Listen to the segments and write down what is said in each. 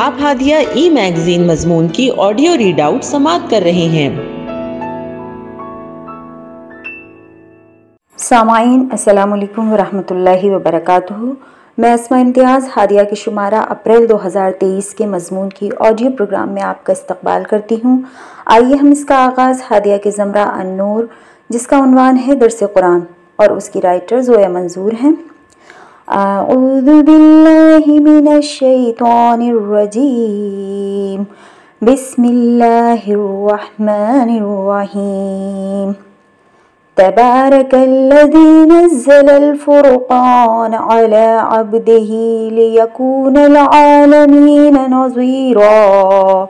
آپ ہادیہ ای میگزین مضمون کی آڈیو ریڈ آؤٹ سماعت کر رہے ہیں۔ سامعین، السلام علیکم ورحمۃ اللہ وبرکاتہ۔ میں اسما امتیاز، ہادیہ کے شمارہ اپریل دو ہزار تیئیس کے مضمون کی آڈیو پروگرام میں آپ کا استقبال کرتی ہوں۔ آئیے ہم اس کا آغاز ہادیہ کے زمرہ النور، جس کا عنوان ہے درس قرآن اور اس کی رائٹر زویا منظور ہیں۔ اعوذ باللہ من الشیطان الرجیم بسم اللہ الرحمن الرحیم تبارك الذي نزل الفرقان على عبده ليكون العالمين نظيرا.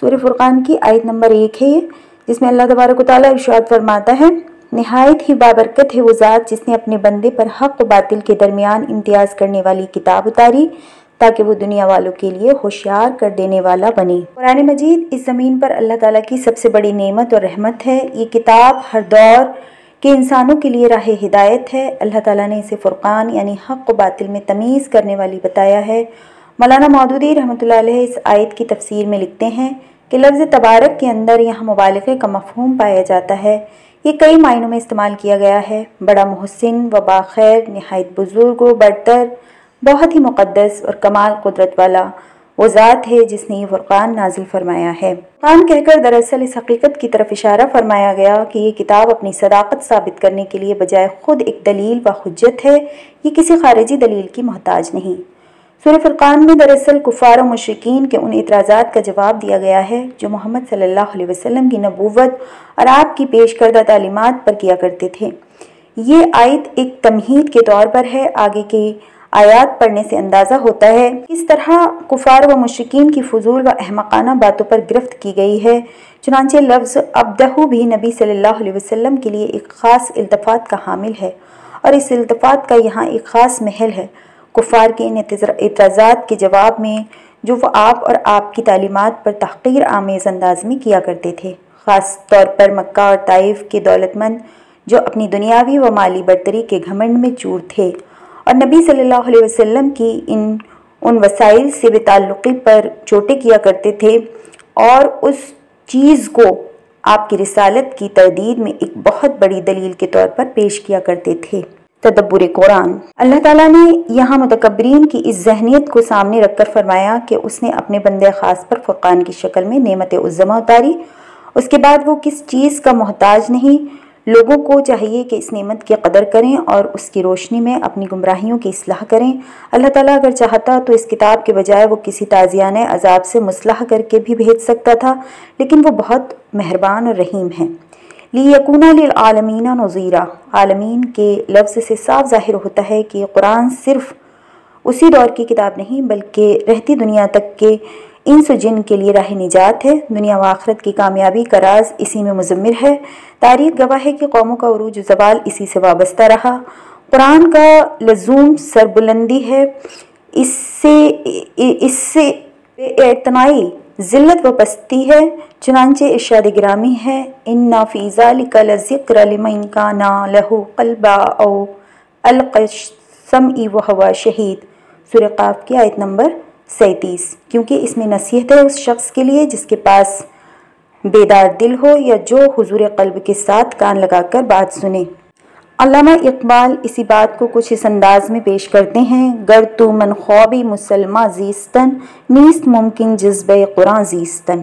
سورہ فرقان کی آیت نمبر ایک ہے، جس میں اللہ تبارک و تعالیٰ ارشاد فرماتا ہے نہایت ہی بابرکت ہے وہ ذات جس نے اپنے بندے پر حق و باطل کے درمیان امتیاز کرنے والی کتاب اتاری تاکہ وہ دنیا والوں کے لیے ہوشیار کر دینے والا بنے۔ قرآن مجید اس زمین پر اللہ تعالیٰ کی سب سے بڑی نعمت اور رحمت ہے۔ یہ کتاب ہر دور کے انسانوں کے لیے راہ ہدایت ہے۔ اللہ تعالیٰ نے اسے فرقان یعنی حق و باطل میں تمیز کرنے والی بتایا ہے۔ مولانا مودودی رحمۃ اللہ علیہ اس آیت کی تفسیر میں لکھتے ہیں کہ لفظ تبارک کے اندر یہاں مبالغے کا مفہوم پایا جاتا ہے۔ یہ کئی معنوں میں استعمال کیا گیا ہے۔ بڑا محسن و باخیر نہایت بزرگ و برتر، بہت ہی مقدس اور کمال قدرت والا وہ ذات ہے جس نے یہ فرقان نازل فرمایا ہے۔ فرقان کہہ کر دراصل اس حقیقت کی طرف اشارہ فرمایا گیا کہ یہ کتاب اپنی صداقت ثابت کرنے کے لیے بجائے خود ایک دلیل و حجت ہے۔ یہ کسی خارجی دلیل کی محتاج نہیں۔ سورہ فرقان میں دراصل کفار و مشرقین کے ان اعتراضات کا جواب دیا گیا ہے جو محمد صلی اللہ علیہ وسلم کی نبوت اور آپ کی پیش کردہ تعلیمات پر کیا کرتے تھے۔ یہ آیت ایک تمہید کے طور پر ہے، آگے کے آیات پڑھنے سے اندازہ ہوتا ہے اس طرح کفار و مشکین کی فضول و احمقانہ باتوں پر گرفت کی گئی ہے۔ چنانچہ لفظ ابدہو بھی نبی صلی اللہ علیہ وسلم کے لیے ایک خاص التفات کا حامل ہے اور اس التفات کا یہاں ایک خاص محل ہے۔ کفار کے ان اعتراضات کے جواب میں جو وہ آپ اور آپ کی تعلیمات پر تحقیر آمیز انداز میں کیا کرتے تھے، خاص طور پر مکہ اور طائف کے دولت مند جو اپنی دنیاوی و مالی برتری کے گھمنڈ میں چور تھے۔ اور نبی صلی اللہ علیہ وسلم کی ان ان وسائل سے بے تعلقی پر چوٹے کیا کرتے تھے اور اس چیز کو آپ کی رسالت کی تردید میں ایک بہت بڑی دلیل کے طور پر پیش کیا کرتے تھے۔ تدبر قرآن۔ اللہ تعالیٰ نے یہاں متکبرین کی اس ذہنیت کو سامنے رکھ کر فرمایا کہ اس نے اپنے بندے خاص پر فرقان کی شکل میں نعمت عظمہ اتاری۔ اس کے بعد وہ کس چیز کا محتاج نہیں، لوگوں کو چاہیے کہ اس نعمت کی قدر کریں اور اس کی روشنی میں اپنی گمراہیوں کی اصلاح کریں۔ اللہ تعالیٰ اگر چاہتا تو اس کتاب کے بجائے وہ کسی تازیان عذاب سے مسلح کر کے بھی بھیج سکتا تھا، لیکن وہ بہت مہربان اور رحیم ہیں۔ لی یقون للعالمین نظیرہ عالمین کے لفظ سے صاف ظاہر ہوتا ہے کہ قرآن صرف اسی دور کی کتاب نہیں، بلکہ رہتی دنیا تک کے انس و جن کے لیے راہ نجات ہے۔ دنیا و آخرت کی کامیابی کا راز اسی میں مزمر ہے۔ تاریخ گواہ ہے کہ قوموں کا عروج و زوال اسی سے وابستہ رہا۔ قرآن کا لزوم سربلندی ہے۔ اس سے اس سے اعتنائی ذلت و پستی ہے۔ چنانچہ ارشاد گرامی ہے ان نافیزہ لکل ذکر لمن کا نا لہو قلبا او القسم و ہوا شہید سرقاف کی آیت نمبر سینتیس۔ کیونکہ اس میں نصیحت ہے اس شخص کے لیے جس کے پاس بیدار دل ہو یا جو حضور قلب کے ساتھ کان لگا کر بات سنے۔ علامہ اقبال اسی بات کو کچھ اس انداز میں پیش کرتے ہیں، گر تو من خوابی مسلمہ زیستن نیست ممکن جذب قرآن زیستن